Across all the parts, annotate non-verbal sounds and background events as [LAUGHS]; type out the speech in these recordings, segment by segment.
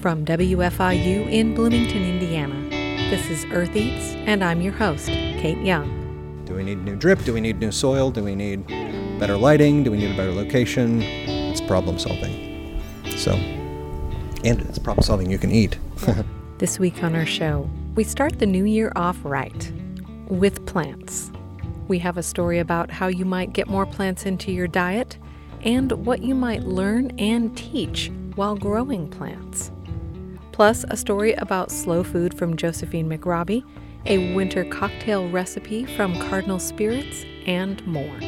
From WFIU in Bloomington, Indiana, this is Earth Eats, and I'm your host, Kate Young. Do we need new drip? Do we need new soil? Do we need better lighting? Do we need a better location? It's problem solving. So, and it's problem solving you can eat. [LAUGHS] this week on our show, we start the new year off right with plants. We have a story about how you might get more plants into your diet and what you might learn and teach while growing plants. Plus, a story about slow food from Josephine McRobbie, a winter cocktail recipe from Cardinal Spirits, and more.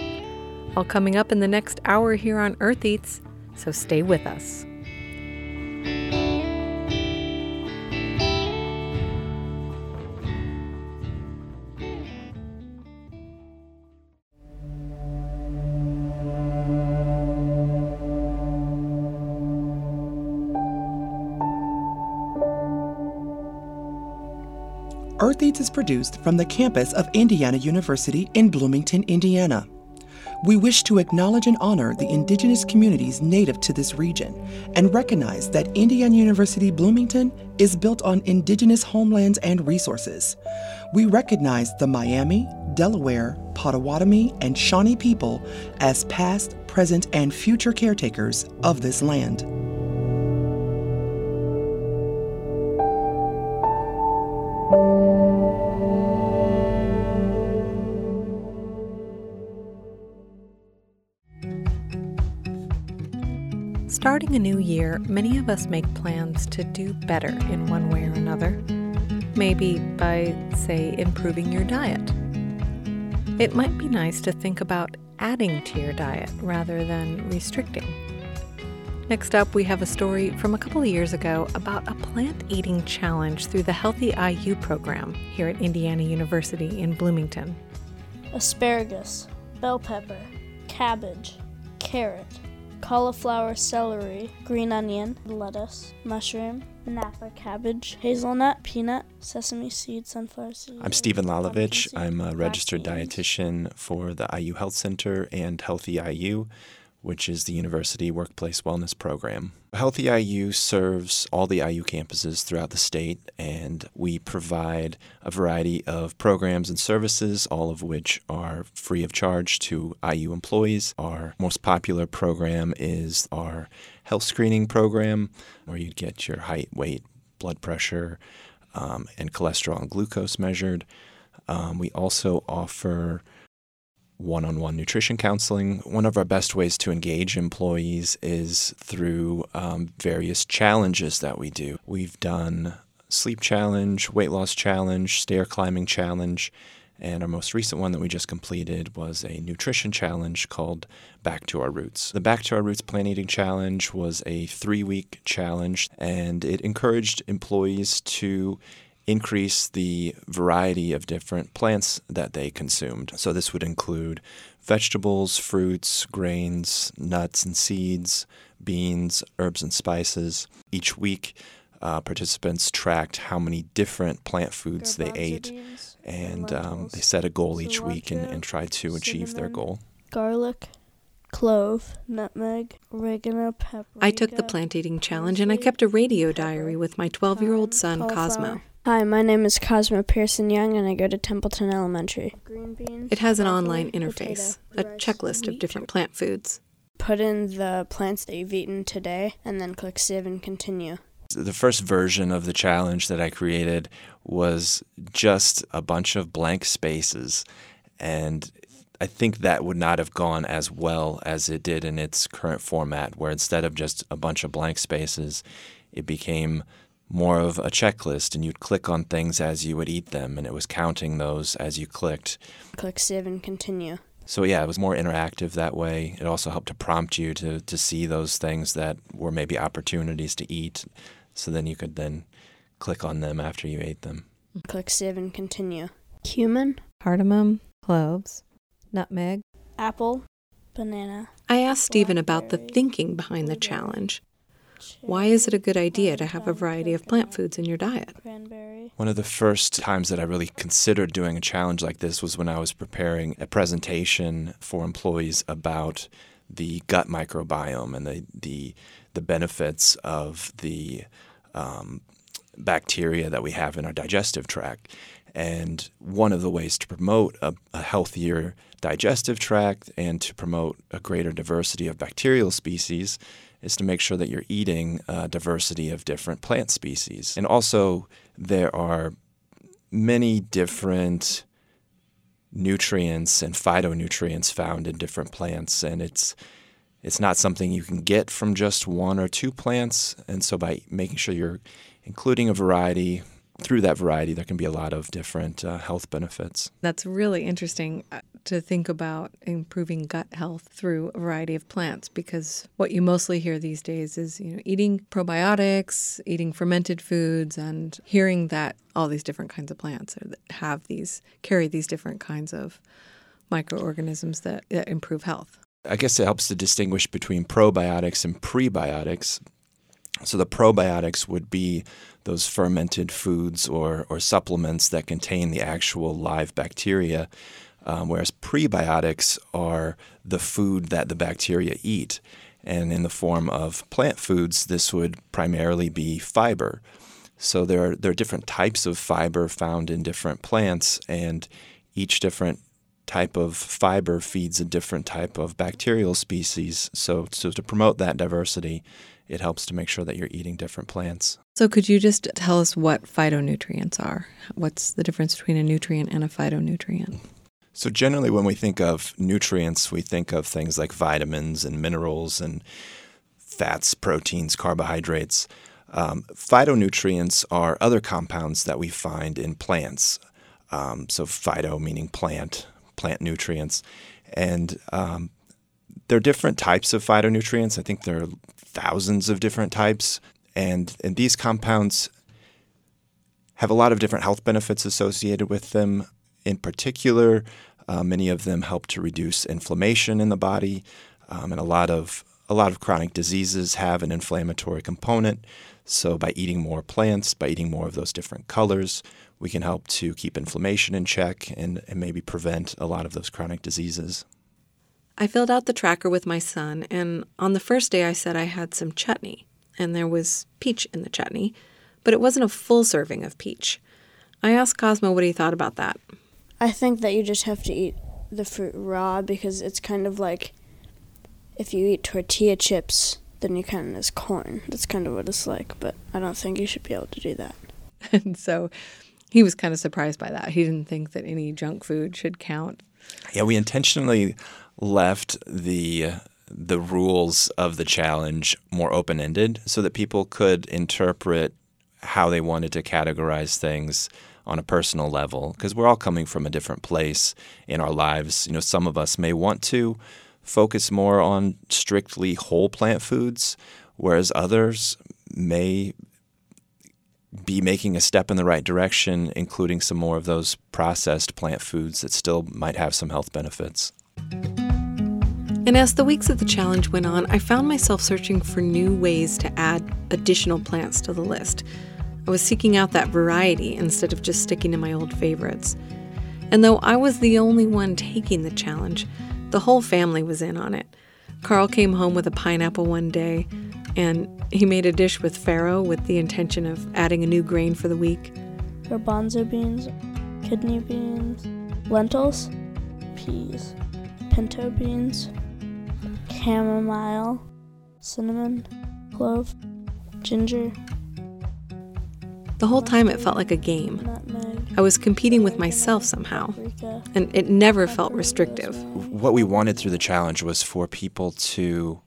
All coming up in the next hour here on Earth Eats, so stay with us. Earth Eats is produced from the campus of Indiana University in Bloomington, Indiana. We wish to acknowledge and honor the indigenous communities native to this region and recognize that Indiana University Bloomington is built on indigenous homelands and resources. We recognize the Miami, Delaware, Potawatomi, and Shawnee people as past, present, and future caretakers of this land. Starting a new year, many of us make plans to do better in one way or another. Maybe by, say, improving your diet. It might be nice to think about adding to your diet rather than restricting. Next up, we have a story from a couple of years ago about a plant eating challenge through the Healthy IU program here at Indiana University in Bloomington. Asparagus, bell pepper, cabbage, carrot, cauliflower, celery, green onion, lettuce, mushroom, Napa cabbage, hazelnut, peanut, sesame seed, sunflower seed. I'm Stephen Lalovich. I'm a registered dietitian for the IU Health Center and Healthy IU which is the University Workplace Wellness Program. Healthy IU serves all the IU campuses throughout the state, and we provide a variety of programs and services, all of which are free of charge to IU employees. Our most popular program is our health screening program, where you get your height, weight, blood pressure, um, and cholesterol and glucose measured. Um, we also offer one on one nutrition counseling. One of our best ways to engage employees is through um, various challenges that we do. We've done sleep challenge, weight loss challenge, stair climbing challenge, and our most recent one that we just completed was a nutrition challenge called Back to Our Roots. The Back to Our Roots Plant Eating Challenge was a three week challenge, and it encouraged employees to increase the variety of different plants that they consumed. So this would include vegetables, fruits, grains, nuts and seeds, beans, herbs and spices. Each week, uh, participants tracked how many different plant foods they ate, beans, and um, they set a goal each week and, and tried to cinnamon, achieve their goal. Garlic, clove, nutmeg, oregano, pepper. I took the plant eating challenge and I kept a radio diary with my 12 year old son, Cosmo. Hi, my name is Cosmo Pearson Young, and I go to Templeton Elementary. It has an online interface, a checklist of different plant foods. Put in the plants that you've eaten today, and then click Save and Continue. The first version of the challenge that I created was just a bunch of blank spaces, and I think that would not have gone as well as it did in its current format, where instead of just a bunch of blank spaces, it became more of a checklist and you'd click on things as you would eat them and it was counting those as you clicked. Click save and continue. So yeah, it was more interactive that way. It also helped to prompt you to, to see those things that were maybe opportunities to eat. So then you could then click on them after you ate them. Click save and continue. Cumin, cardamom, cloves, nutmeg, apple, banana. I asked Stephen about the thinking behind the challenge. Why is it a good idea to have a variety of plant foods in your diet? One of the first times that I really considered doing a challenge like this was when I was preparing a presentation for employees about the gut microbiome and the the, the benefits of the um, bacteria that we have in our digestive tract. And one of the ways to promote a, a, healthier digestive tract and to promote a greater diversity of bacterial species is to make sure that you're eating a diversity of different plant species. And also, there are many different nutrients and phytonutrients found in different plants, and it's it's not something you can get from just one or two plants. And so, by making sure you're including a variety, through that variety, there can be a lot of different uh, health benefits. That's really interesting uh, to think about improving gut health through a variety of plants because what you mostly hear these days is you know eating probiotics, eating fermented foods, and hearing that all these different kinds of plants have these carry these different kinds of microorganisms that, that improve health. I guess it helps to distinguish between probiotics and prebiotics. So the probiotics would be those fermented foods or, or supplements that contain the actual live bacteria, um, whereas prebiotics are the food that the bacteria eat. And in the form of plant foods, this would primarily be fiber. So there are, there are different types of fiber found in different plants, and each different type of fiber feeds a different type of bacterial species. So, so to promote that diversity, it helps to make sure that you're eating different plants. So, could you just tell us what phytonutrients are? What's the difference between a nutrient and a phytonutrient? So, generally, when we think of nutrients, we think of things like vitamins and minerals and fats, proteins, carbohydrates. Um, phytonutrients are other compounds that we find in plants. Um, so, phyto meaning plant, plant nutrients. And um, there are different types of phytonutrients. I think there are thousands of different types. And, and these compounds have a lot of different health benefits associated with them. In particular, uh, many of them help to reduce inflammation in the body, um, and a lot of a lot of chronic diseases have an inflammatory component. So, by eating more plants, by eating more of those different colors, we can help to keep inflammation in check and, and maybe prevent a lot of those chronic diseases. I filled out the tracker with my son, and on the first day I said I had some chutney, and there was peach in the chutney, but it wasn't a full serving of peach. I asked Cosmo what he thought about that. I think that you just have to eat the fruit raw because it's kind of like if you eat tortilla chips, then you count it as corn. That's kind of what it's like, but I don't think you should be able to do that. [LAUGHS] and so he was kind of surprised by that. He didn't think that any junk food should count. Yeah, we intentionally left the the rules of the challenge more open ended so that people could interpret how they wanted to categorize things on a personal level because we're all coming from a different place in our lives. You know, some of us may want to focus more on strictly whole plant foods, whereas others may be making a step in the right direction, including some more of those processed plant foods that still might have some health benefits. And as the weeks of the challenge went on, I found myself searching for new ways to add additional plants to the list. I was seeking out that variety instead of just sticking to my old favorites. And though I was the only one taking the challenge, the whole family was in on it. Carl came home with a pineapple one day, and he made a dish with farro with the intention of adding a new grain for the week. Garbanzo beans, kidney beans, lentils, peas pinto beans, chamomile, cinnamon, clove, ginger. The whole time it felt like a game. I was competing with myself somehow, and it never felt restrictive. What we wanted through the challenge was for people to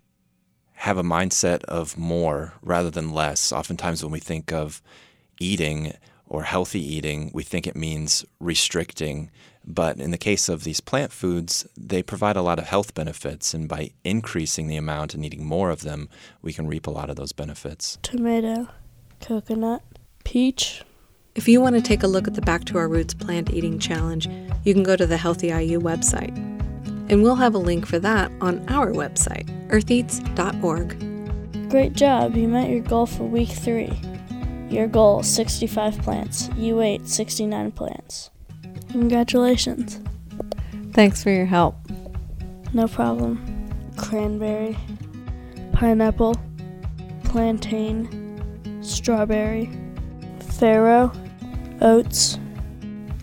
have a mindset of more rather than less. Oftentimes, when we think of eating or healthy eating, we think it means restricting but in the case of these plant foods, they provide a lot of health benefits, and by increasing the amount and eating more of them, we can reap a lot of those benefits. Tomato, coconut, peach. If you want to take a look at the Back to Our Roots Plant Eating Challenge, you can go to the Healthy IU website. And we'll have a link for that on our website, eartheats.org. Great job, you met your goal for week three. Your goal 65 plants. You ate 69 plants. Congratulations. Thanks for your help. No problem. Cranberry, pineapple, plantain, strawberry, farro, oats,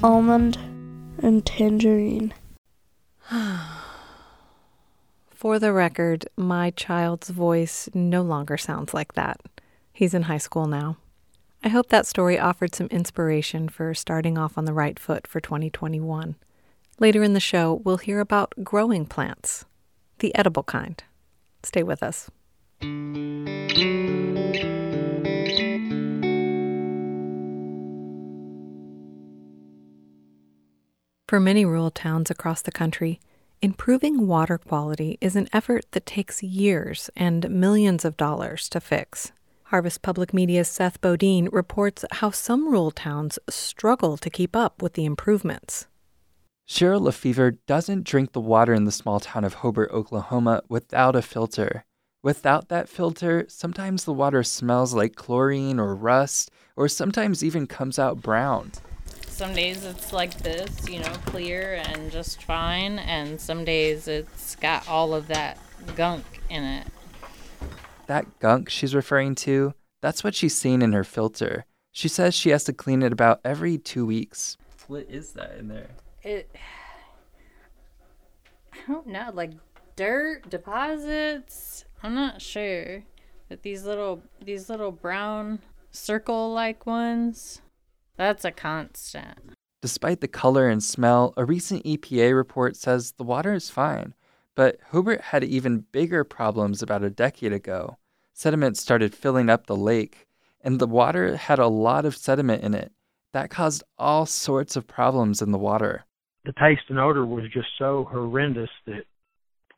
almond, and tangerine. [SIGHS] For the record, my child's voice no longer sounds like that. He's in high school now. I hope that story offered some inspiration for starting off on the right foot for 2021. Later in the show, we'll hear about growing plants, the edible kind. Stay with us. For many rural towns across the country, improving water quality is an effort that takes years and millions of dollars to fix. Harvest Public Media's Seth Bodine reports how some rural towns struggle to keep up with the improvements. Cheryl Lefevre doesn't drink the water in the small town of Hobart, Oklahoma without a filter. Without that filter, sometimes the water smells like chlorine or rust, or sometimes even comes out brown. Some days it's like this, you know, clear and just fine, and some days it's got all of that gunk in it. That gunk she's referring to, that's what she's seen in her filter. She says she has to clean it about every two weeks. What is that in there? It. I don't know, like dirt deposits. I'm not sure, but these little these little brown circle like ones. That's a constant. Despite the color and smell, a recent EPA report says the water is fine. But Hobart had even bigger problems about a decade ago. Sediment started filling up the lake, and the water had a lot of sediment in it. That caused all sorts of problems in the water. The taste and odor was just so horrendous that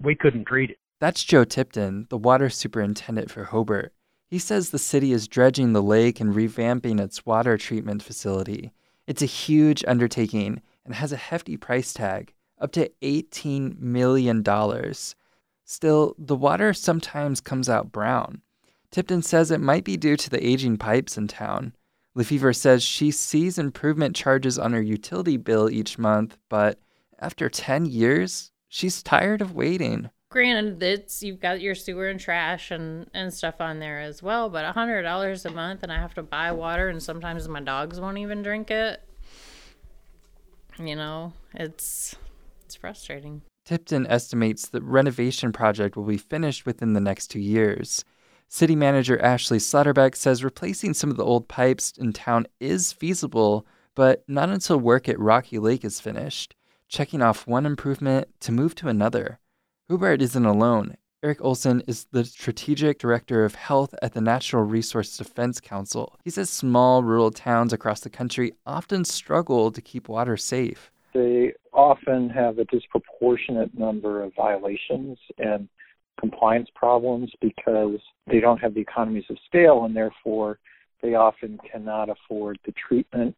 we couldn't treat it. That's Joe Tipton, the water superintendent for Hobart. He says the city is dredging the lake and revamping its water treatment facility. It's a huge undertaking and has a hefty price tag, up to $18 million. Still, the water sometimes comes out brown. Tipton says it might be due to the aging pipes in town. Lefevre says she sees improvement charges on her utility bill each month, but after 10 years, she's tired of waiting. Granted, it's you've got your sewer and trash and, and stuff on there as well, but a hundred dollars a month and I have to buy water and sometimes my dogs won't even drink it. You know, it's it's frustrating. Tipton estimates the renovation project will be finished within the next two years. City manager Ashley Slaughterbeck says replacing some of the old pipes in town is feasible, but not until work at Rocky Lake is finished, checking off one improvement to move to another. Hobart isn't alone. Eric Olson is the strategic director of health at the Natural Resource Defense Council. He says small rural towns across the country often struggle to keep water safe. They often have a disproportionate number of violations and compliance problems because they don't have the economies of scale and therefore they often cannot afford the treatment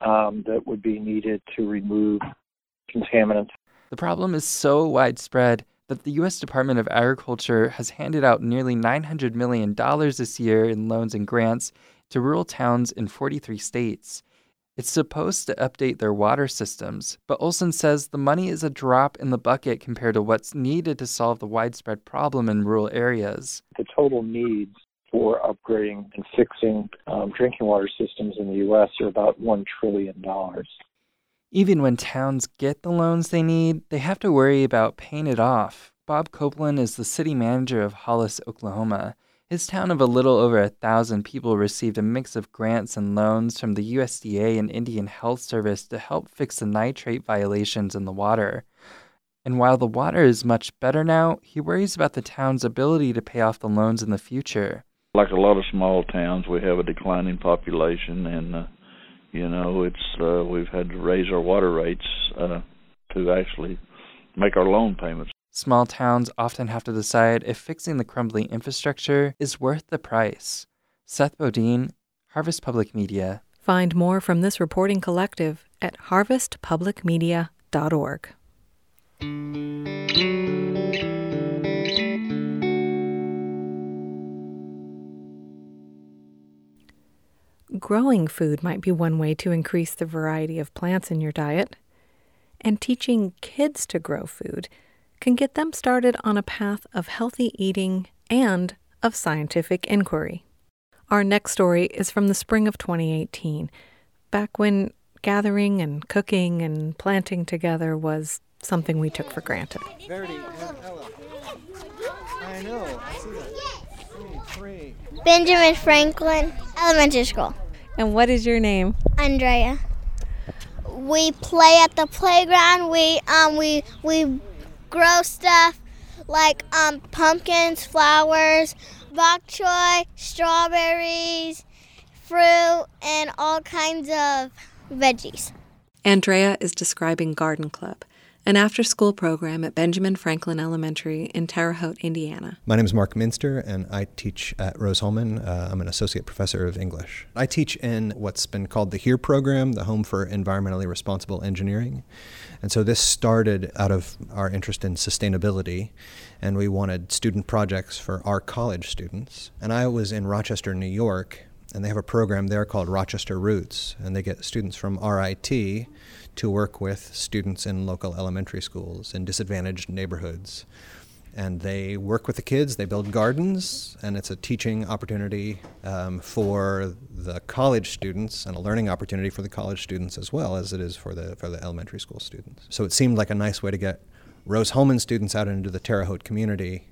um, that would be needed to remove contaminants. The problem is so widespread that the U.S. Department of Agriculture has handed out nearly $900 million this year in loans and grants to rural towns in 43 states. It's supposed to update their water systems, but Olson says the money is a drop in the bucket compared to what's needed to solve the widespread problem in rural areas. The total needs for upgrading and fixing um, drinking water systems in the U.S. are about $1 trillion. Even when towns get the loans they need, they have to worry about paying it off. Bob Copeland is the city manager of Hollis, Oklahoma. His town of a little over a thousand people received a mix of grants and loans from the USDA and Indian Health Service to help fix the nitrate violations in the water. And while the water is much better now, he worries about the town's ability to pay off the loans in the future. Like a lot of small towns, we have a declining population, and uh, you know, it's uh, we've had to raise our water rates uh, to actually make our loan payments. Small towns often have to decide if fixing the crumbling infrastructure is worth the price. Seth Bodine, Harvest Public Media. Find more from this reporting collective at harvestpublicmedia.org. Growing food might be one way to increase the variety of plants in your diet. And teaching kids to grow food can get them started on a path of healthy eating and of scientific inquiry. Our next story is from the spring of 2018, back when gathering and cooking and planting together was something we took for granted. Verity. I know. I see that. Three, three. Benjamin Franklin Elementary School. And what is your name? Andrea. We play at the playground. We um we we grow stuff like um pumpkins, flowers, bok choy, strawberries, fruit, and all kinds of veggies. Andrea is describing Garden Club, an after school program at Benjamin Franklin Elementary in Terre Haute, Indiana. My name is Mark Minster, and I teach at Rose-Hulman. Uh, I'm an associate professor of English. I teach in what's been called the HERE program, the Home for Environmentally Responsible Engineering. And so this started out of our interest in sustainability, and we wanted student projects for our college students. And I was in Rochester, New York, and they have a program there called Rochester Roots, and they get students from RIT to work with students in local elementary schools in disadvantaged neighborhoods. And they work with the kids, they build gardens, and it's a teaching opportunity um, for the college students and a learning opportunity for the college students as well as it is for the, for the elementary school students. So it seemed like a nice way to get Rose-Hulman students out into the Terre Haute community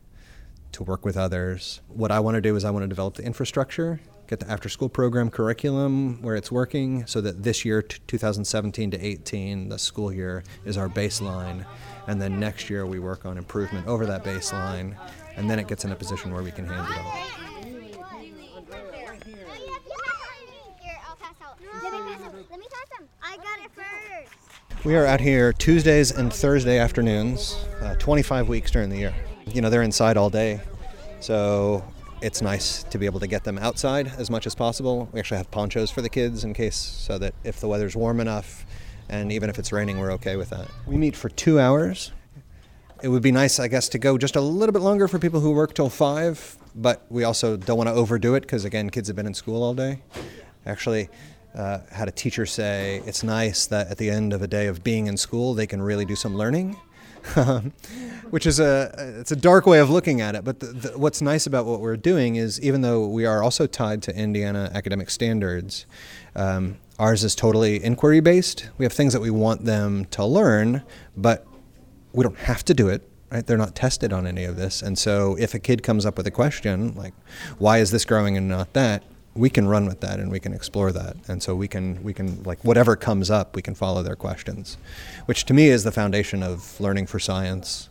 to work with others. What I want to do is I want to develop the infrastructure get the after school program curriculum where it's working so that this year, t- 2017 to 18, the school year, is our baseline. And then next year we work on improvement over that baseline. And then it gets in a position where we can hand it. We are out here Tuesdays and Thursday afternoons, uh, 25 weeks during the year. You know, they're inside all day. So it's nice to be able to get them outside as much as possible. We actually have ponchos for the kids in case so that if the weather's warm enough and even if it's raining, we're okay with that. We meet for two hours. It would be nice, I guess, to go just a little bit longer for people who work till five, but we also don't want to overdo it because, again, kids have been in school all day. Actually, uh, had a teacher say it's nice that at the end of a day of being in school, they can really do some learning. [LAUGHS] which is a it's a dark way of looking at it. But the, the, what's nice about what we're doing is even though we are also tied to Indiana academic standards, um, ours is totally inquiry based. We have things that we want them to learn, but we don't have to do it. Right? They're not tested on any of this, and so if a kid comes up with a question like, "Why is this growing and not that?" We can run with that and we can explore that. And so we can we can like whatever comes up we can follow their questions which to me is the foundation of learning for science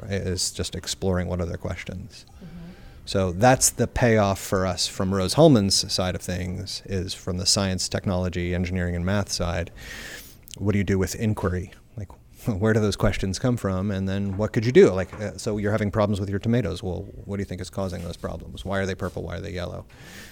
right is just exploring what are their questions. Mm-hmm. So that's the payoff for us from Rose-Hulman's side of things is from the science technology engineering and math side. What do you do with inquiry [LAUGHS] where do those questions come from and then what could you do? Like uh, so you're having problems with your tomatoes. Well what do you think is causing those problems? Why are they purple? Why are they yellow?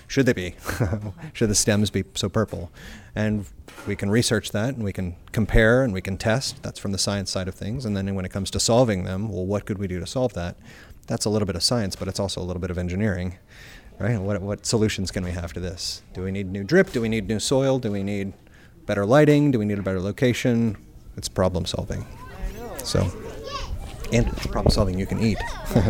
Should they be? [LAUGHS] Should the stems be so purple? And we can research that and we can compare and we can test. That's from the science side of things. And then when it comes to solving them well what could we do to solve that? That's a little bit of science but it's also a little bit of engineering right? What, what solutions can we have to this? Do we need new drip? Do we need new soil? Do we need better lighting? Do we need a better location it's problem solving. So, and it's problem solving you can eat. [LAUGHS]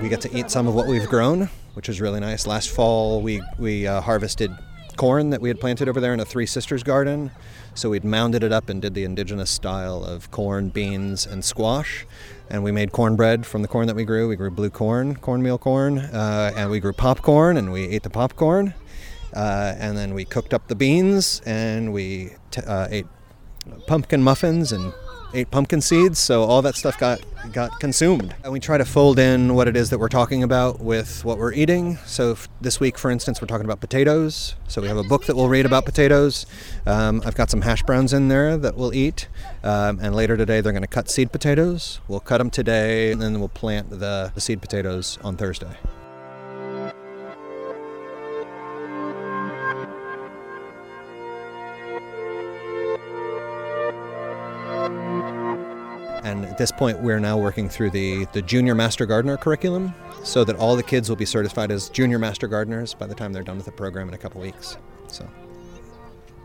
we get to eat some of what we've grown, which is really nice. Last fall, we we uh, harvested corn that we had planted over there in a Three Sisters garden. So we'd mounded it up and did the indigenous style of corn, beans, and squash. And we made cornbread from the corn that we grew. We grew blue corn, cornmeal corn, uh, and we grew popcorn, and we ate the popcorn. Uh, and then we cooked up the beans and we t- uh, ate pumpkin muffins and ate pumpkin seeds. So all that stuff got got consumed. And we try to fold in what it is that we're talking about with what we're eating. So f- this week, for instance, we're talking about potatoes. So we have a book that we'll read about potatoes. Um, I've got some hash browns in there that we'll eat. Um, and later today, they're going to cut seed potatoes. We'll cut them today, and then we'll plant the, the seed potatoes on Thursday. And at this point, we're now working through the, the Junior Master Gardener curriculum so that all the kids will be certified as Junior Master Gardeners by the time they're done with the program in a couple weeks. So,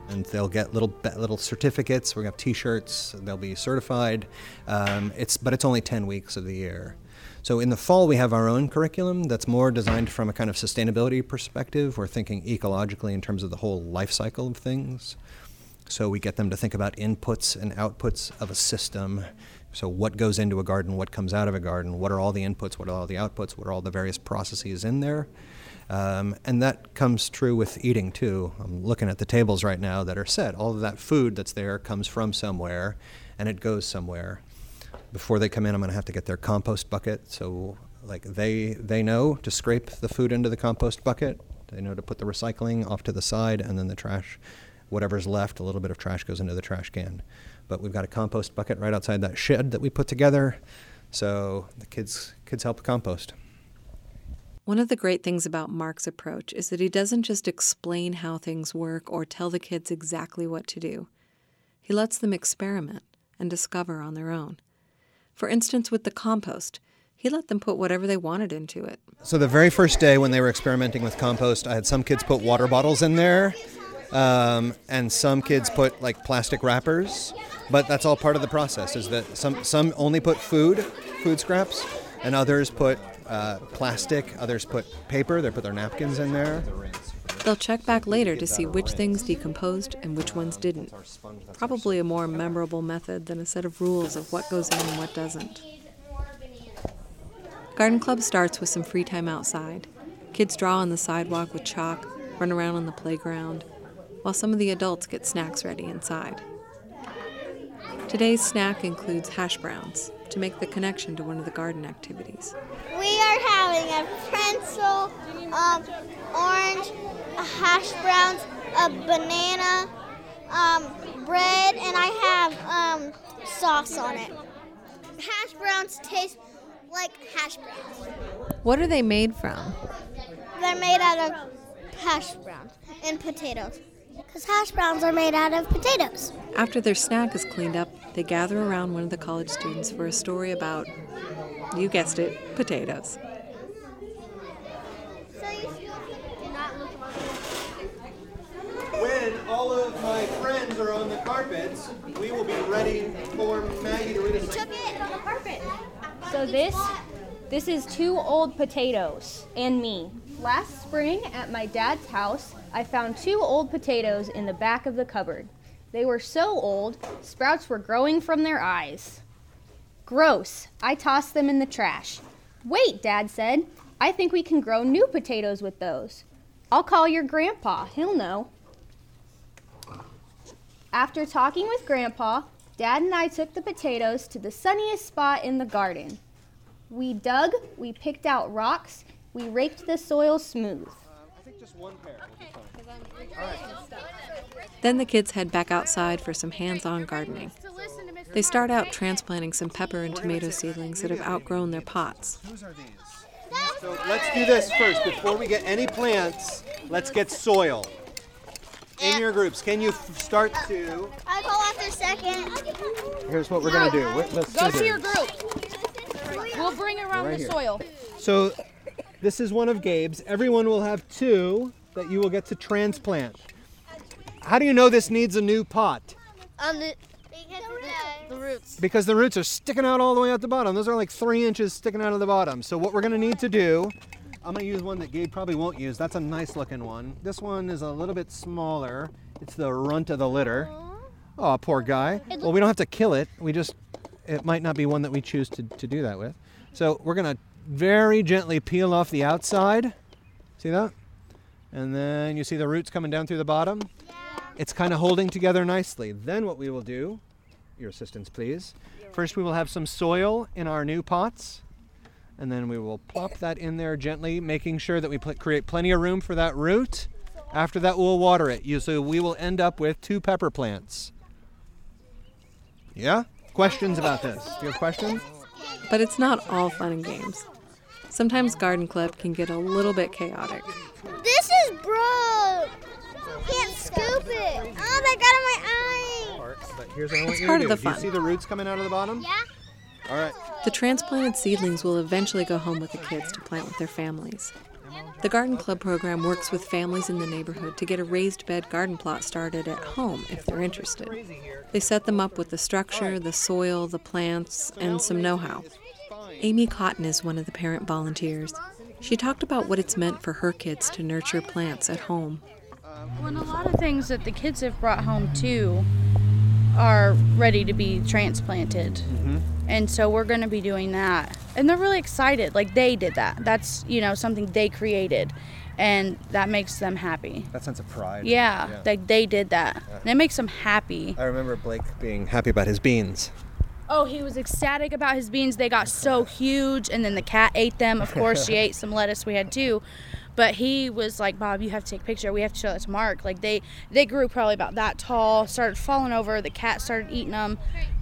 and they'll get little little certificates. We're gonna have T-shirts. They'll be certified. Um, it's but it's only ten weeks of the year. So in the fall, we have our own curriculum that's more designed from a kind of sustainability perspective. We're thinking ecologically in terms of the whole life cycle of things. So we get them to think about inputs and outputs of a system. So what goes into a garden, what comes out of a garden, what are all the inputs, what are all the outputs, what are all the various processes in there. Um, and that comes true with eating too. I'm looking at the tables right now that are set. All of that food that's there comes from somewhere and it goes somewhere. Before they come in, I'm going to have to get their compost bucket. So, like, they, they know to scrape the food into the compost bucket, they know to put the recycling off to the side, and then the trash, whatever's left, a little bit of trash goes into the trash can. But we've got a compost bucket right outside that shed that we put together. So the kids kids help compost. One of the great things about Mark's approach is that he doesn't just explain how things work or tell the kids exactly what to do. He lets them experiment and discover on their own. For instance, with the compost, he let them put whatever they wanted into it. So the very first day when they were experimenting with compost, I had some kids put water bottles in there, um, and some kids put like plastic wrappers. But that's all part of the process. Is that some some only put food, food scraps, and others put uh, plastic. Others put paper. They put their napkins in there. They'll check back later to see which things decomposed and which ones didn't. Probably a more memorable method than a set of rules of what goes in and what doesn't. Garden Club starts with some free time outside. Kids draw on the sidewalk with chalk, run around on the playground, while some of the adults get snacks ready inside. Today's snack includes hash browns to make the connection to one of the garden activities. We are having a pretzel, um, orange, a hash browns, a banana, um, bread, and I have um, sauce on it. Hash browns taste like hash browns. What are they made from? They're made out of hash browns and potatoes. Because hash browns are made out of potatoes. After their snack is cleaned up, they gather around one of the college students for a story about, you guessed it, potatoes. When all of my friends are on the carpets, we will be ready for Maggie to read us. Took it on the carpet. So this this is two old potatoes and me. Last spring at my dad's house, I found two old potatoes in the back of the cupboard. They were so old, sprouts were growing from their eyes. Gross. I tossed them in the trash. Wait, Dad said. I think we can grow new potatoes with those. I'll call your grandpa. He'll know. After talking with Grandpa, Dad and I took the potatoes to the sunniest spot in the garden. We dug, we picked out rocks, we raked the soil smooth. Then the kids head back outside for some hands on gardening. They start out transplanting some pepper and tomato seedlings that have outgrown their pots. So let's do this first. Before we get any plants, let's get soil. In your groups, can you f- start to? I go after second. Here's what we're gonna do. With the Go to your scissors. group. We'll bring around Right the here. soil. So this is one of Gabe's. Everyone will have two that you will get to transplant. How do you know this needs a new pot? On the the roots. Because the roots are sticking out all the way at the bottom. Those are like three inches sticking out of the bottom. So what we're gonna need to do, I'm gonna use one that Gabe probably won't use. That's a nice looking one. This one is a little bit smaller. It's the runt of the litter. Oh, poor guy. Well, we don't have to kill it. We just, it might not be one that we choose to, to do that with. So we're gonna very gently peel off the outside. See that? And then you see the roots coming down through the bottom. It's kind of holding together nicely. Then what we will do, your assistance please. First we will have some soil in our new pots. And then we will plop that in there gently, making sure that we pl- create plenty of room for that root. After that, we'll water it. You, so we will end up with two pepper plants. Yeah? Questions about this? Do you have questions? But it's not all fun and games. Sometimes Garden Club can get a little bit chaotic. This is broke. Can't scoop it. Oh, that got in my eye. But here's what I want It's you part to of do. the Do you fun. see the roots coming out of the bottom? Yeah. All right. The transplanted seedlings will eventually go home with the kids to plant with their families. The Garden Club program works with families in the neighborhood to get a raised bed garden plot started at home if they're interested. They set them up with the structure, the soil, the plants, and some know how. Amy Cotton is one of the parent volunteers. She talked about what it's meant for her kids to nurture plants at home. Well, and a lot of things that the kids have brought home too are ready to be transplanted. Mm-hmm. And so we're going to be doing that. And they're really excited. Like they did that. That's, you know, something they created. And that makes them happy. That sense of pride. Yeah, like they did that. And it makes them happy. I remember Blake being happy about his beans. Oh, he was ecstatic about his beans. They got so huge, and then the cat ate them. Of course, she [LAUGHS] ate some lettuce we had too. But he was like, "Bob, you have to take a picture. We have to show that to Mark." Like they they grew probably about that tall, started falling over. The cat started eating them.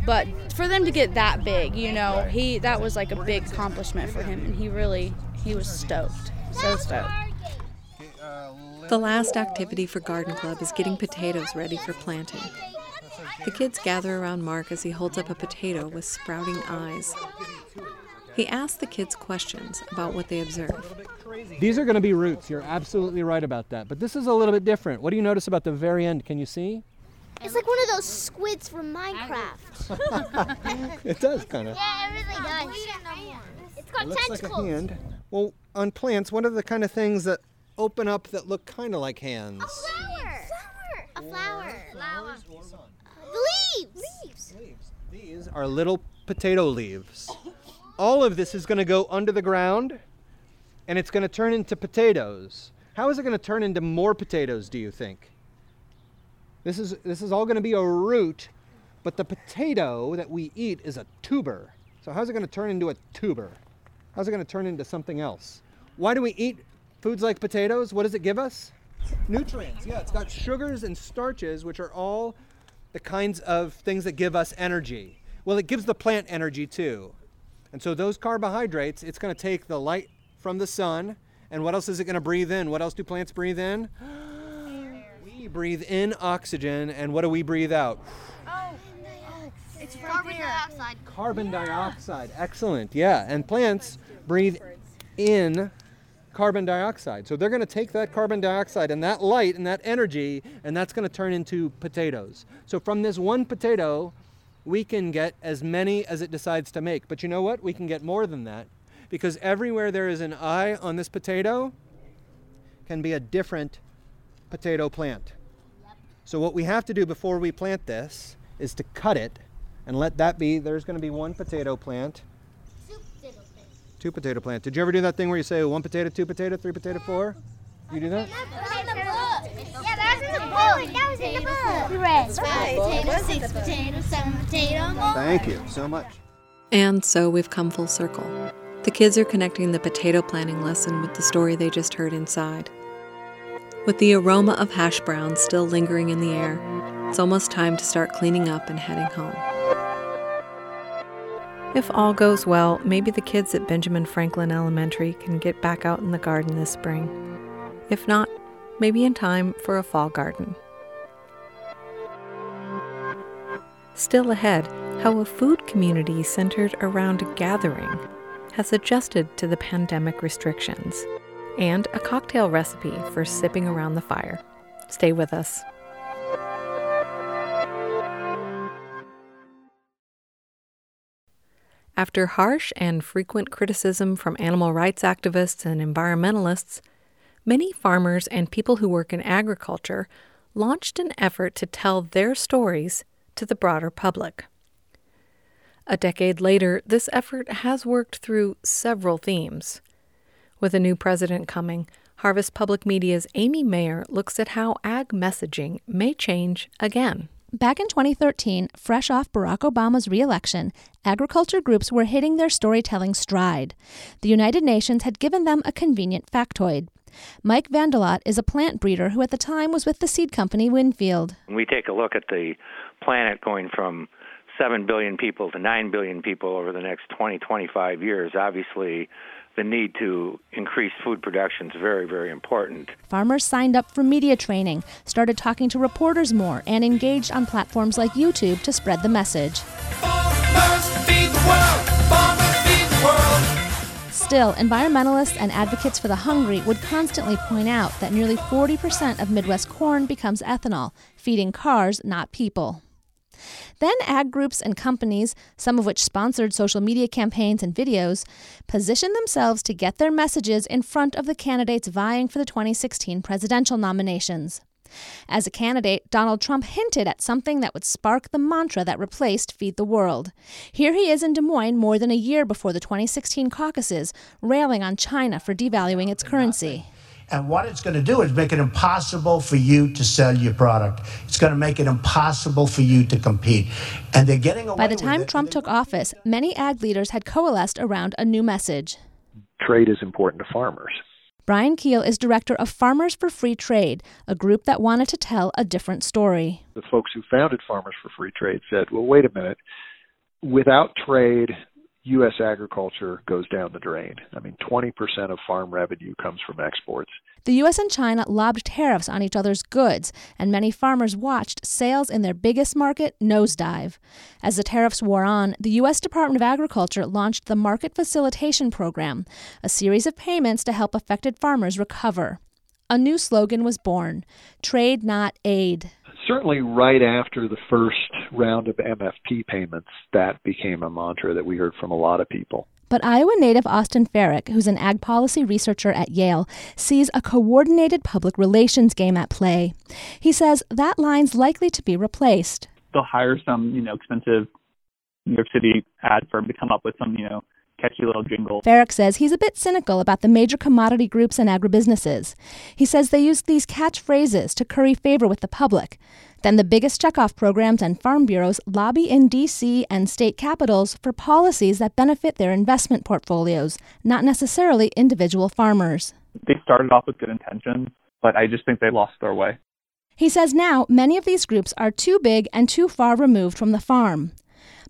But for them to get that big, you know, he that was like a big accomplishment for him, and he really he was stoked, so stoked. The last activity for Garden Club is getting potatoes ready for planting. The kids gather around Mark as he holds up a potato with sprouting eyes. He asks the kids questions about what they observe. These are going to be roots. You're absolutely right about that. But this is a little bit different. What do you notice about the very end? Can you see? It's like one of those squids from Minecraft. [LAUGHS] It does kind of. yeah, it really does. It's got It looks like tentacles. a hand. Well, on plants, what are the kind of things that open up that look kind of like hands? A flower. A flower. A flower. These are little potato leaves. All of this is going to go under the ground and it's going to turn into potatoes. How is it going to turn into more potatoes, do you think? This is this is all going to be a root, but the potato that we eat is a tuber. So how's it going to turn into a tuber? How's it going to turn into something else? Why do we eat foods like potatoes? What does it give us? Nutrients. Yeah, it's got sugars and starches, which are all the kinds of things that give us energy. Well, it gives the plant energy too. And so those carbohydrates, it's going to take the light from the sun. And what else is it going to breathe in? What else do plants breathe in? [GASPS] We breathe in oxygen, and what do we breathe out? Oh, it's carbon dioxide. Carbon dioxide. Excellent. Yeah. And plants breathe in carbon dioxide. So they're going to take that carbon dioxide and that light and that energy, and that's going to turn into potatoes. So from this one potato, we can get as many as it decides to make. But you know what? We can get more than that because everywhere there is an eye on this potato can be a different potato plant. So what we have to do before we plant this is to cut it and let that be there's going to be one potato plant two potato plant did you ever do that thing where you say one potato two potato three potato four you do that Yeah, that was in the thank you so much And so we've come full circle. The kids are connecting the potato planting lesson with the story they just heard inside. With the aroma of hash browns still lingering in the air, it's almost time to start cleaning up and heading home. If all goes well, maybe the kids at Benjamin Franklin Elementary can get back out in the garden this spring. If not, maybe in time for a fall garden. Still ahead, how a food community centered around gathering has adjusted to the pandemic restrictions, and a cocktail recipe for sipping around the fire. Stay with us. After harsh and frequent criticism from animal rights activists and environmentalists, many farmers and people who work in agriculture launched an effort to tell their stories to the broader public. A decade later, this effort has worked through several themes. With a new president coming, Harvest Public Media's Amy Mayer looks at how ag messaging may change again. Back in 2013, fresh off Barack Obama's reelection, agriculture groups were hitting their storytelling stride. The United Nations had given them a convenient factoid. Mike Vande Logt is a plant breeder who at the time was with the seed company Winfield. When we take a look at the planet going from 7 billion people to 9 billion people over the next 20, 25 years, obviously the need to increase food production is very, very important. Farmers signed up for media training, started talking to reporters more, and engaged on platforms like YouTube to spread the message. Still, environmentalists and advocates for the hungry would constantly point out that nearly 40% of Midwest corn becomes ethanol, feeding cars, not people. Then ag groups and companies, some of which sponsored social media campaigns and videos, positioned themselves to get their messages in front of the candidates vying for the 2016 presidential nominations. As a candidate, Donald Trump hinted at something that would spark the mantra that replaced Feed the World. Here he is in Des Moines more than a year before the 2016 caucuses, railing on China for devaluing its currency. And what it's going to do is make it impossible for you to sell your product. It's going to make it impossible for you to compete. And they're getting away By the time Trump took office, many ag leaders had coalesced around a new message. Trade is important to farmers. Brian Kuehl is director of Farmers for Free Trade, a group that wanted to tell a different story. The folks who founded Farmers for Free Trade said, well, wait a minute. Without trade, U.S. agriculture goes down the drain. I mean, 20% of farm revenue comes from exports. The U.S. and China lobbed tariffs on each other's goods, and many farmers watched sales in their biggest market nosedive. As the tariffs wore on, the U.S. Department of Agriculture launched the Market Facilitation Program, a series of payments to help affected farmers recover. A new slogan was born Trade, not aid certainly right after the first round of MFP payments, that became a mantra that we heard from a lot of people. But Iowa native Austin Frerick, who's an ag policy researcher at Yale, sees a coordinated public relations game at play. He says that line's likely to be replaced. They'll hire some, you know, expensive New York City ad firm to come up with some, you know, catchy little jingle. Frerick says he's a bit cynical about the major commodity groups and agribusinesses. He says they use these catchphrases to curry favor with the public. Then the biggest checkoff programs and farm bureaus lobby in D.C. and state capitals for policies that benefit their investment portfolios, not necessarily individual farmers. They started off with good intentions, but I just think they lost their way. He says now many of these groups are too big and too far removed from the farm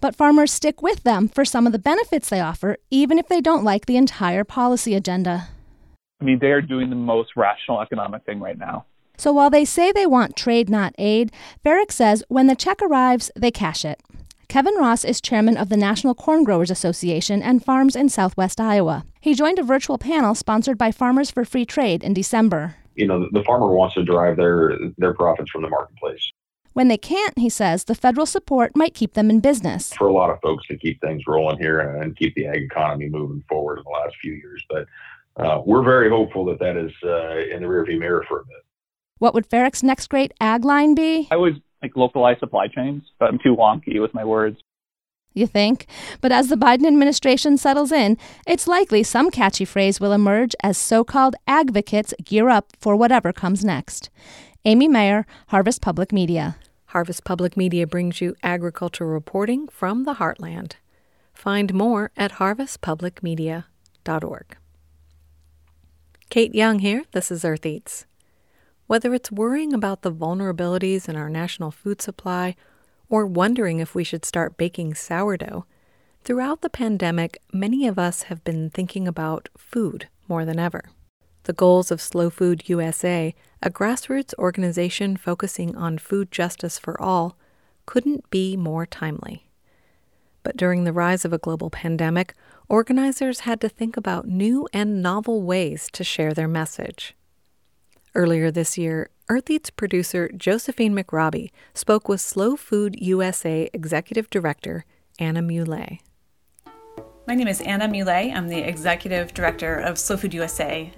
but farmers stick with them for some of the benefits they offer, even if they don't like the entire policy agenda. I mean, they are doing the most rational economic thing right now. So while they say they want trade, not aid, Frerick says when the check arrives, they cash it. Kevin Ross is chairman of the National Corn Growers Association and farms in southwest Iowa. He joined a virtual panel sponsored by Farmers for Free Trade in December. You know, the farmer wants to derive their their profits from the marketplace. When they can't, he says, the federal support might keep them in business. For a lot of folks to keep things rolling here and keep the ag economy moving forward in the last few years. But uh, we're very hopeful that that is uh, in the rearview mirror for a bit. What would Frerick's next great ag line be? I would like localize supply chains, but I'm too wonky with my words. You think? But as the Biden administration settles in, it's likely some catchy phrase will emerge as so called advocates gear up for whatever comes next. Amy Mayer, Harvest Public Media. Harvest Public Media brings you agricultural reporting from the heartland. Find more at harvestpublicmedia.org. Kate Young here. This is Earth Eats. Whether it's worrying about the vulnerabilities in our national food supply or wondering if we should start baking sourdough, throughout the pandemic, many of us have been thinking about food more than ever. The goals of Slow Food USA, a grassroots organization focusing on food justice for all, couldn't be more timely. But during the rise of a global pandemic, organizers had to think about new and novel ways to share their message. Earlier this year, Earth Eats producer Josephine McRobbie spoke with Slow Food USA Executive Director Anna Mulé. My name is Anna Mulé. I'm the Executive Director of Slow Food USA,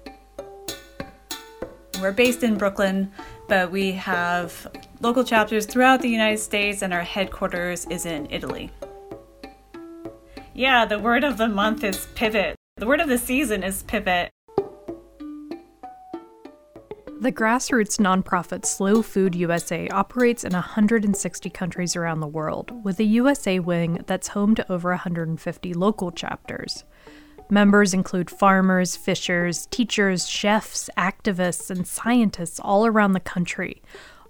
we're based in Brooklyn, but we have local chapters throughout the United States, and our headquarters is in Italy. Yeah, the word of the month is pivot. The word of the season is pivot. The grassroots nonprofit Slow Food USA operates in 160 countries around the world, with a USA wing that's home to over 150 local chapters. Members include farmers, fishers, teachers, chefs, activists, and scientists all around the country,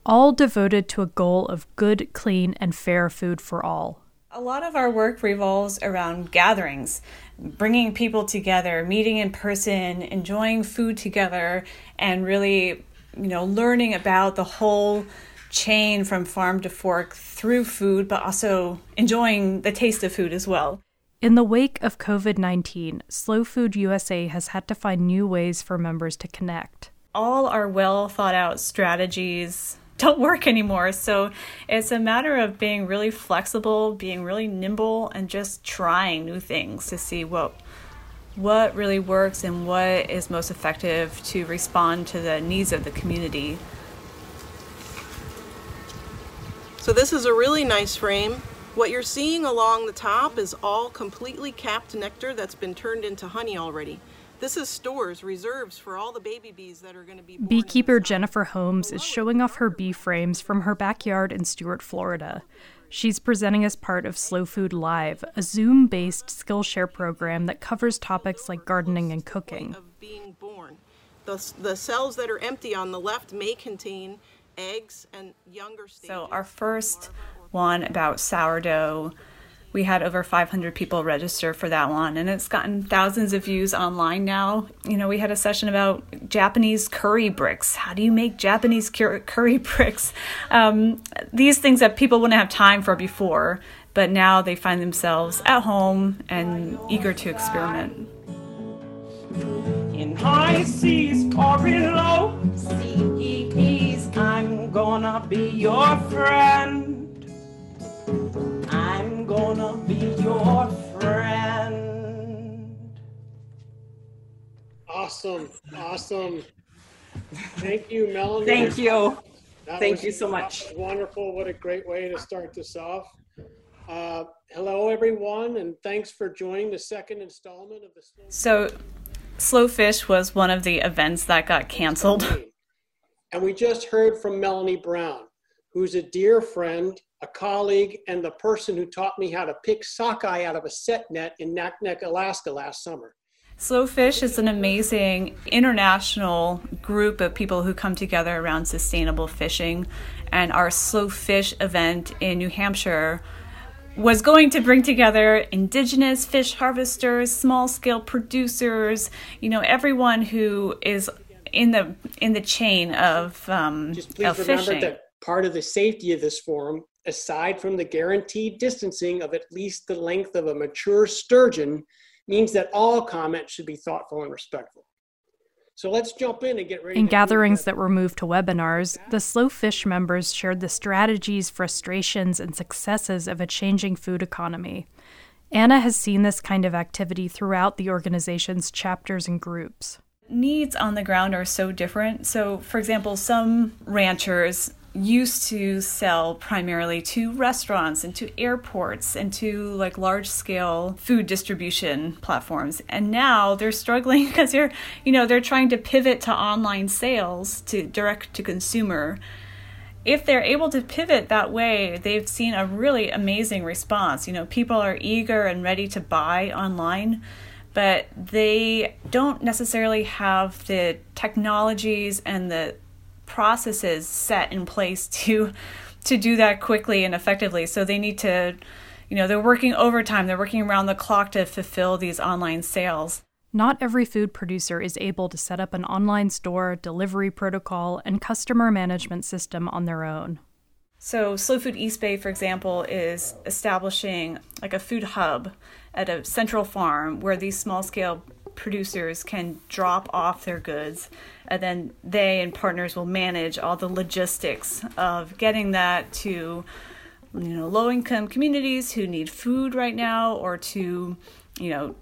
all devoted to a goal of good, clean, and fair food for all. A lot of our work revolves around gatherings, bringing people together, meeting in person, enjoying food together, and really, you know, learning about the whole chain from farm to fork through food, but also enjoying the taste of food as well. In the wake of COVID 19, Slow Food USA has had to find new ways for members to connect. All our well thought out strategies don't work anymore. So it's a matter of being really flexible, being really nimble, and just trying new things to see what what really works and what is most effective to respond to the needs of the community. So this is a really nice frame. What you're seeing along the top is all completely capped nectar that's been turned into honey already. This is stores, reserves for all the baby bees that are going to be. Beekeeper Jennifer Holmes is showing off her bee frames from her backyard in Stuart, Florida. She's presenting as part of Slow Food Live, a Zoom based Skillshare program that covers topics like gardening and cooking. Of being born. The, the cells that are empty on the left may contain eggs and younger stages. So, our first one about sourdough. We had over 500 people register for that one and it's gotten thousands of views online now. You know we had a session about japanese curry bricks. How do you make japanese curry [LAUGHS] bricks? Um, these things that people wouldn't have time for before but now they find themselves at home and eager to experiment. In high seas below seas i'm gonna be your friend I'm gonna be your friend. Awesome, awesome. Thank you, Melanie. Thank you. That Thank was- you so much. Wonderful. What a great way to start this off. Uh, hello, everyone, and thanks for joining the second installment of the. so slow fish was one of the events that got canceled And we just heard from Melanie Brown, who's a dear friend, a colleague, and the person who taught me how to pick sockeye out of a set net in Naknek, Alaska last summer. Slowfish is an amazing international group of people who come together around sustainable fishing. And our Slowfish event in New Hampshire was going to bring together indigenous fish harvesters, small scale producers, you know, everyone who is in the in the chain of um, Please of remember fishing. that part of the safety of this forum, aside from the guaranteed distancing of at least the length of a mature sturgeon, means that all comments should be thoughtful and respectful. So let's jump in and get ready. In to- gatherings that were moved to webinars, the Slow Fish members shared the strategies, frustrations, and successes of a changing food economy. Anna has seen this kind of activity throughout the organization's chapters and groups. needs on the ground are so different. So, for example, some ranchers used to sell primarily to restaurants and to airports and to like large scale food distribution platforms and now they're struggling [LAUGHS] because they're you know they're trying to pivot to online sales to direct to consumer if they're able to pivot that way, they've seen a really amazing response. You know, people are eager and ready to buy online, but they don't necessarily have the technologies and the processes set in place [LAUGHS] to to do that quickly and effectively. So they need to, you know, they're working overtime, they're working around the clock to fulfill these online sales. Not every food producer is able to set up an online store, delivery protocol, and customer management system on their own. So, Slow Food East Bay, for example, is establishing like a food hub at a central farm where these small scale producers can drop off their goods and then they and partners will manage all the logistics of getting that to you know low income communities who need food right now or to you know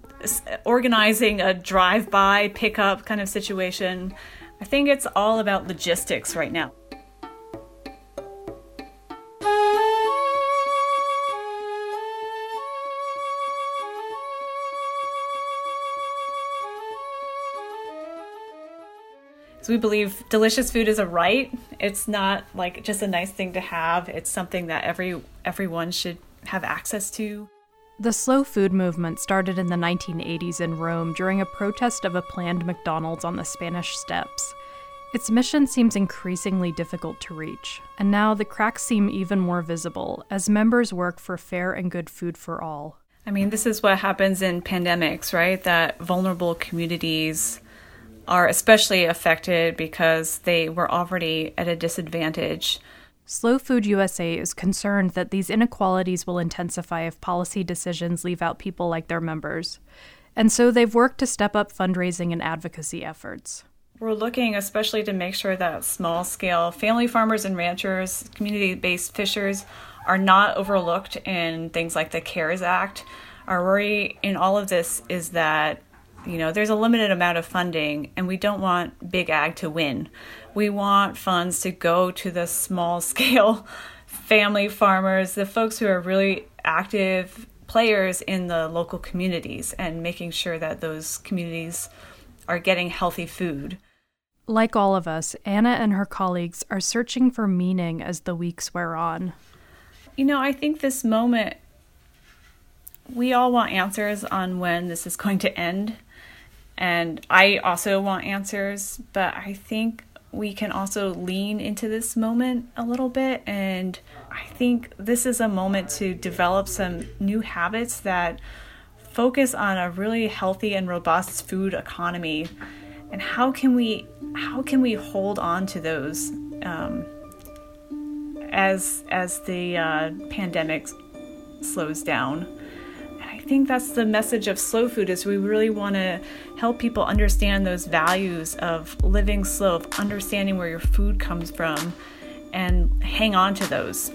organizing a drive by pickup kind of situation. I think it's all about logistics right now So we believe delicious food is a right. It's not like just a nice thing to have. It's something that every everyone should have access to. The slow food movement started in the 1980s in Rome during a protest of a planned McDonald's on the Spanish Steps. Its mission seems increasingly difficult to reach, and now the cracks seem even more visible as members work for fair and good food for all. I mean, this is what happens in pandemics, right? That vulnerable communities are especially affected because they were already at a disadvantage. Slow Food USA is concerned that these inequalities will intensify if policy decisions leave out people like their members. And so they've worked to step up fundraising and advocacy efforts. We're looking especially to make sure that small scale family farmers and ranchers, community based fishers are not overlooked in things like the CARES Act. Our worry in all of this is that you know there's a limited amount of funding and we don't want big ag to win. We want funds to go to the small scale [LAUGHS] family farmers the folks who are really active players in the local communities and making sure that those communities are getting healthy food. Like all of us anna and her colleagues are searching for meaning as the weeks wear on. You know i think this moment we all want answers on when this is going to end and I also want answers, but I think we can also lean into this moment a little bit. And I think this is a moment to develop some new habits that focus on a really healthy and robust food economy. And how can we how can we hold on to those um, as as the uh, pandemic slows down? Think that's the message of slow food is we really want to help people understand those values of living slow, of understanding where your food comes from and hang on to those.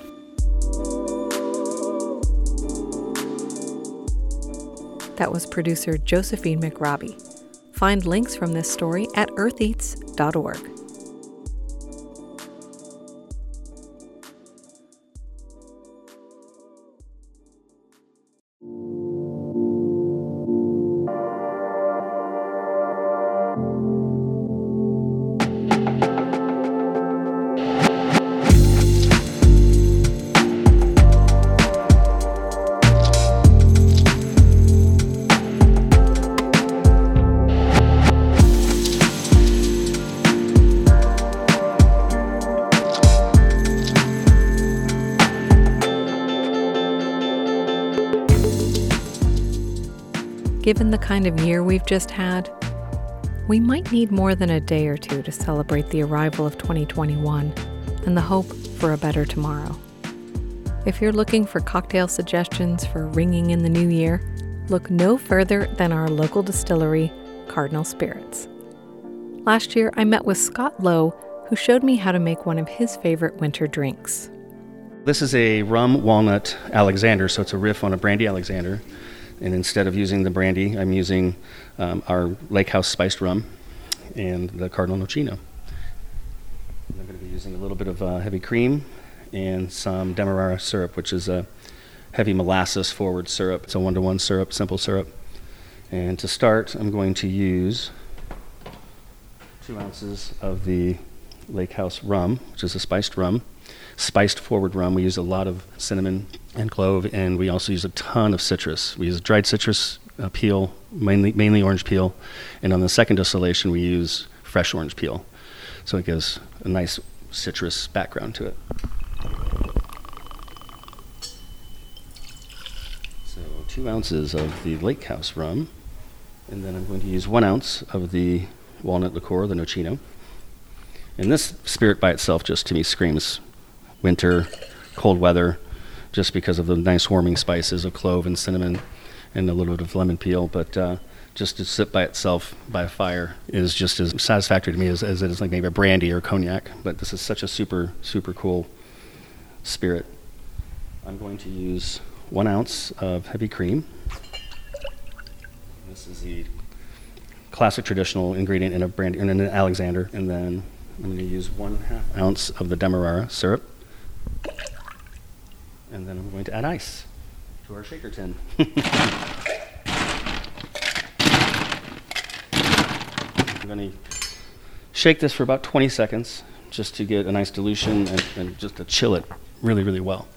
That was producer Josephine McRobbie. Find links from this story at eartheats.org. Given the kind of year we've just had, we might need more than a day or two to celebrate the arrival of 2021 and the hope for a better tomorrow. If you're looking for cocktail suggestions for ringing in the new year, look no further than our local distillery, Cardinal Spirits. Last year, I met with Scott Lowe, who showed me how to make one of his favorite winter drinks. This is a rum walnut Alexander, so it's a riff on a brandy Alexander. And instead of using the brandy, I'm using um, our Lake House spiced rum and the Cardinal Nocino. I'm going to be using a little bit of uh, heavy cream and some Demerara syrup, which is a heavy molasses forward syrup. It's a one to one syrup, simple syrup. And to start, I'm going to use two ounces of the Lake House rum, which is a spiced rum spiced forward rum. We use a lot of cinnamon and clove, and we also use a ton of citrus. We use dried citrus uh, peel, mainly mainly orange peel, and on the second distillation we use fresh orange peel. So it gives a nice citrus background to it. So two ounces of the Lake House rum, and then I'm going to use one ounce of the walnut liqueur, the Nocino. And this spirit by itself just to me screams winter, cold weather, just because of the nice warming spices of clove and cinnamon and a little bit of lemon peel. But uh, just to sit by itself by a fire is just as satisfactory to me as, as it is like maybe a brandy or cognac. But this is such a super, super cool spirit. I'm going to use one ounce of heavy cream. This is the classic traditional ingredient in a brandy in an Alexander, and then I'm going to use one half ounce of the Demerara syrup. And then I'm going to add ice to our shaker tin. [LAUGHS] I'm going to shake this for about 20 seconds just to get a nice dilution and, and just to chill it really, really well.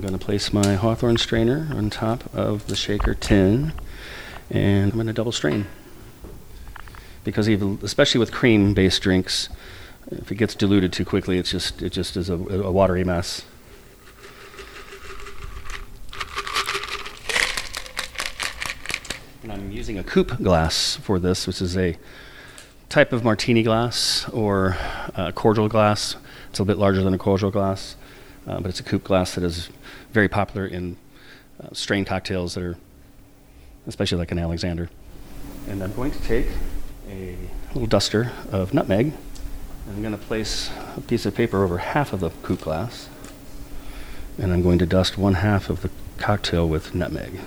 Going to place my Hawthorne strainer on top of the shaker tin, and I'm going to double strain. Because even, especially with cream-based drinks, if it gets diluted too quickly, it's just it just is a, a watery mess. And I'm using a coupe glass for this, which is a type of martini glass or cordial glass. It's a bit larger than a cordial glass, uh, but it's a coupe glass that is very popular in uh, strain cocktails that are, especially like an Alexander. And I'm going to take a little duster of nutmeg. and I'm going to place a piece of paper over half of the coupe glass, and I'm going to dust one half of the cocktail with nutmeg.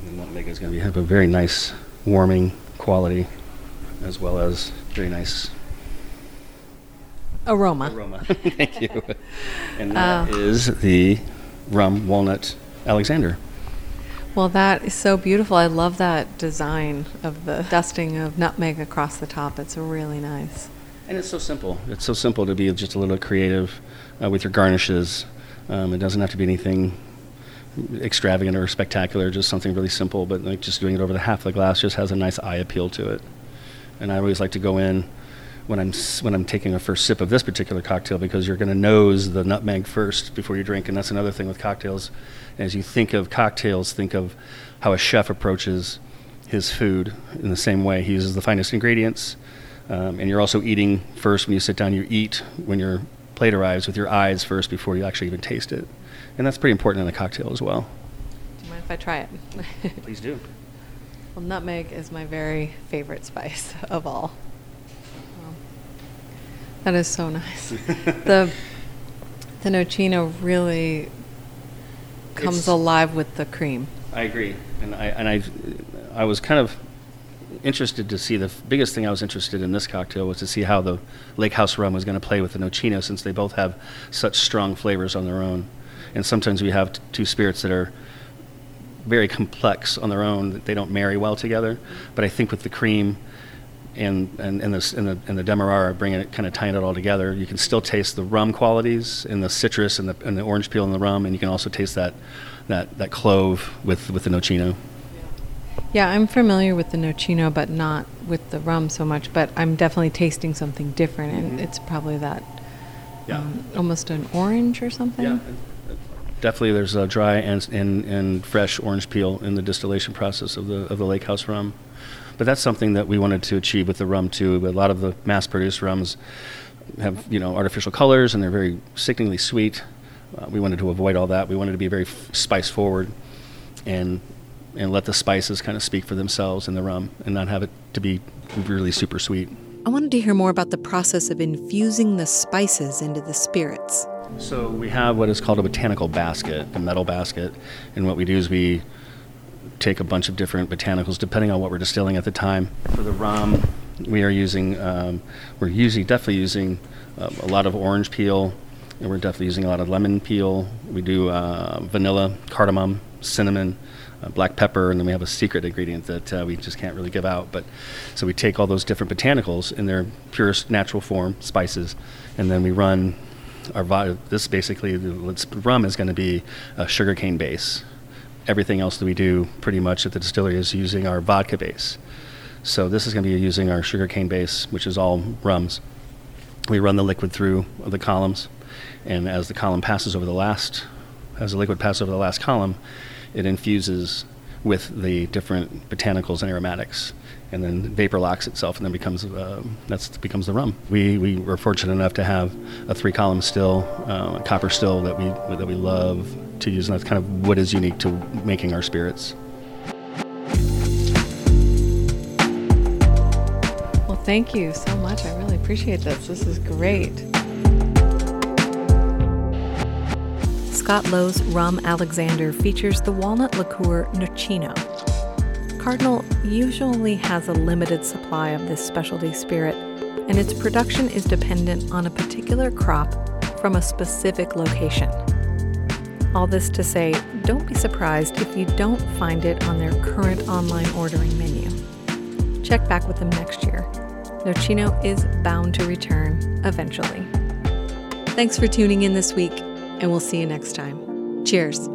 And the nutmeg is going to have a very nice warming quality, as well as very nice Aroma. aroma. [LAUGHS] Thank you. And that is the rum walnut Alexander. Well, that is so beautiful. I love that design of the dusting of nutmeg across the top. It's really nice. And it's so simple. It's so simple to be just a little creative uh, with your garnishes. Um, it doesn't have to be anything extravagant or spectacular, just something really simple, but like just doing it over the half of the glass just has a nice eye appeal to it. And I always like to go in when I'm when I'm taking a first sip of this particular cocktail because you're going to nose the nutmeg first before you drink, and that's another thing with cocktails. As you think of cocktails, think of how a chef approaches his food in the same way. He uses the finest ingredients, um, and you're also eating first when you sit down. You eat when your plate arrives with your eyes first before you actually even taste it, and that's pretty important in a cocktail as well. Do you mind if I try it? Please do. [LAUGHS] Well, nutmeg is my very favorite spice [LAUGHS] of all. That is so nice. the the nocino really comes It's- alive with the cream. I agree, and I and I, I was kind of interested to see the f- biggest thing I was interested in this cocktail was to see how the Lake House rum was going to play with the Nocino since they both have such strong flavors on their own, and sometimes we have t- two spirits that are very complex on their own that they don't marry well together, but I think with the cream. And, and, and, this, and, the, and the Demerara bringing it, kind of tying it all together. You can still taste the rum qualities and the citrus and the, and the orange peel in the rum, and you can also taste that, that, that clove with, with the Nocino. Yeah, I'm familiar with the nocino, but not with the rum so much. But I'm definitely tasting something different, and Mhm. it's probably that Yeah. um, almost an orange or something. Yeah. Definitely, there's a dry and, and, and fresh orange peel in the distillation process of the of the Lake House rum, but that's something that we wanted to achieve with the rum too. But a lot of the mass-produced rums have you know artificial colors and they're very sickeningly sweet. Uh, we wanted to avoid all that. We wanted to be very f- spice forward, and and let the spices kind of speak for themselves in the rum, and not have it to be really super sweet. I wanted to hear more about the process of infusing the spices into the spirits. So we have what is called a botanical basket, a metal basket, and what we do is we take a bunch of different botanicals depending on what we're distilling at the time. For the rum, we are using um, we're using definitely using uh, a lot of orange peel, and we're definitely using a lot of lemon peel. We do uh, vanilla, cardamom, cinnamon. Uh, black pepper, and then we have a secret ingredient that uh, we just can't really give out. But so we take all those different botanicals in their purest natural form, spices, and then we run our this basically the rum is going to be a sugarcane base. Everything else that we do pretty much at the distillery is using our vodka base. So this is going to be using our sugarcane base, which is all rums. We run the liquid through the columns, and as the column passes over the last, as the liquid passes over the last column, it infuses with the different botanicals and aromatics, and then vapor locks itself, and then becomes uh, that's becomes the rum. We we were fortunate enough to have a three column still, uh, copper still that we that we love to use, and that's kind of what is unique to making our spirits. Well, thank you so much. I really appreciate this. This is great. Scott Lowe's Rum Alexander features the walnut liqueur Nocino. Cardinal usually has a limited supply of this specialty spirit, and its production is dependent on a particular crop from a specific location. All this to say, don't be surprised if you don't find it on their current online ordering menu. Check back with them next year. Nocino is bound to return eventually. Thanks for tuning in this week, and we'll see you next time. Cheers.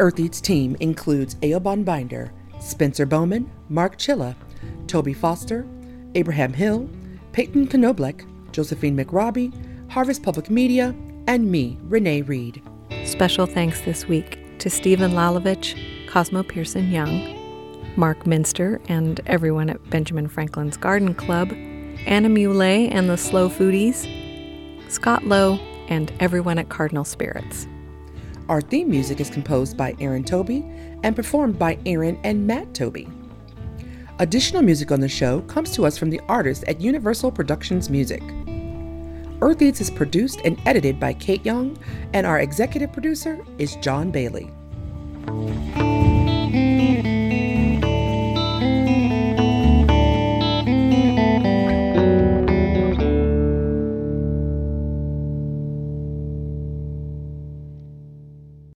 Earth Eats team includes Aobon Binder, Spencer Bowman, Mark Chilla, Toby Foster, Abraham Hill, Peyton Knoblech, Josephine McRobbie, Harvest Public Media, and me, Renee Reed. Special thanks this week to Stephen Lalovich, Cosmo Pearson Young, Mark Minster, and everyone at Benjamin Franklin's Garden Club, Anna Mulé and the Slow Foodies, Scott Lowe, and everyone at Cardinal Spirits. Our theme music is composed by Aaron Toby and performed by Aaron and Matt Toby. Additional music on the show comes to us from the artists at Universal Productions Music. Earth Eats is produced and edited by Kate Young, and our executive producer is John Bailey.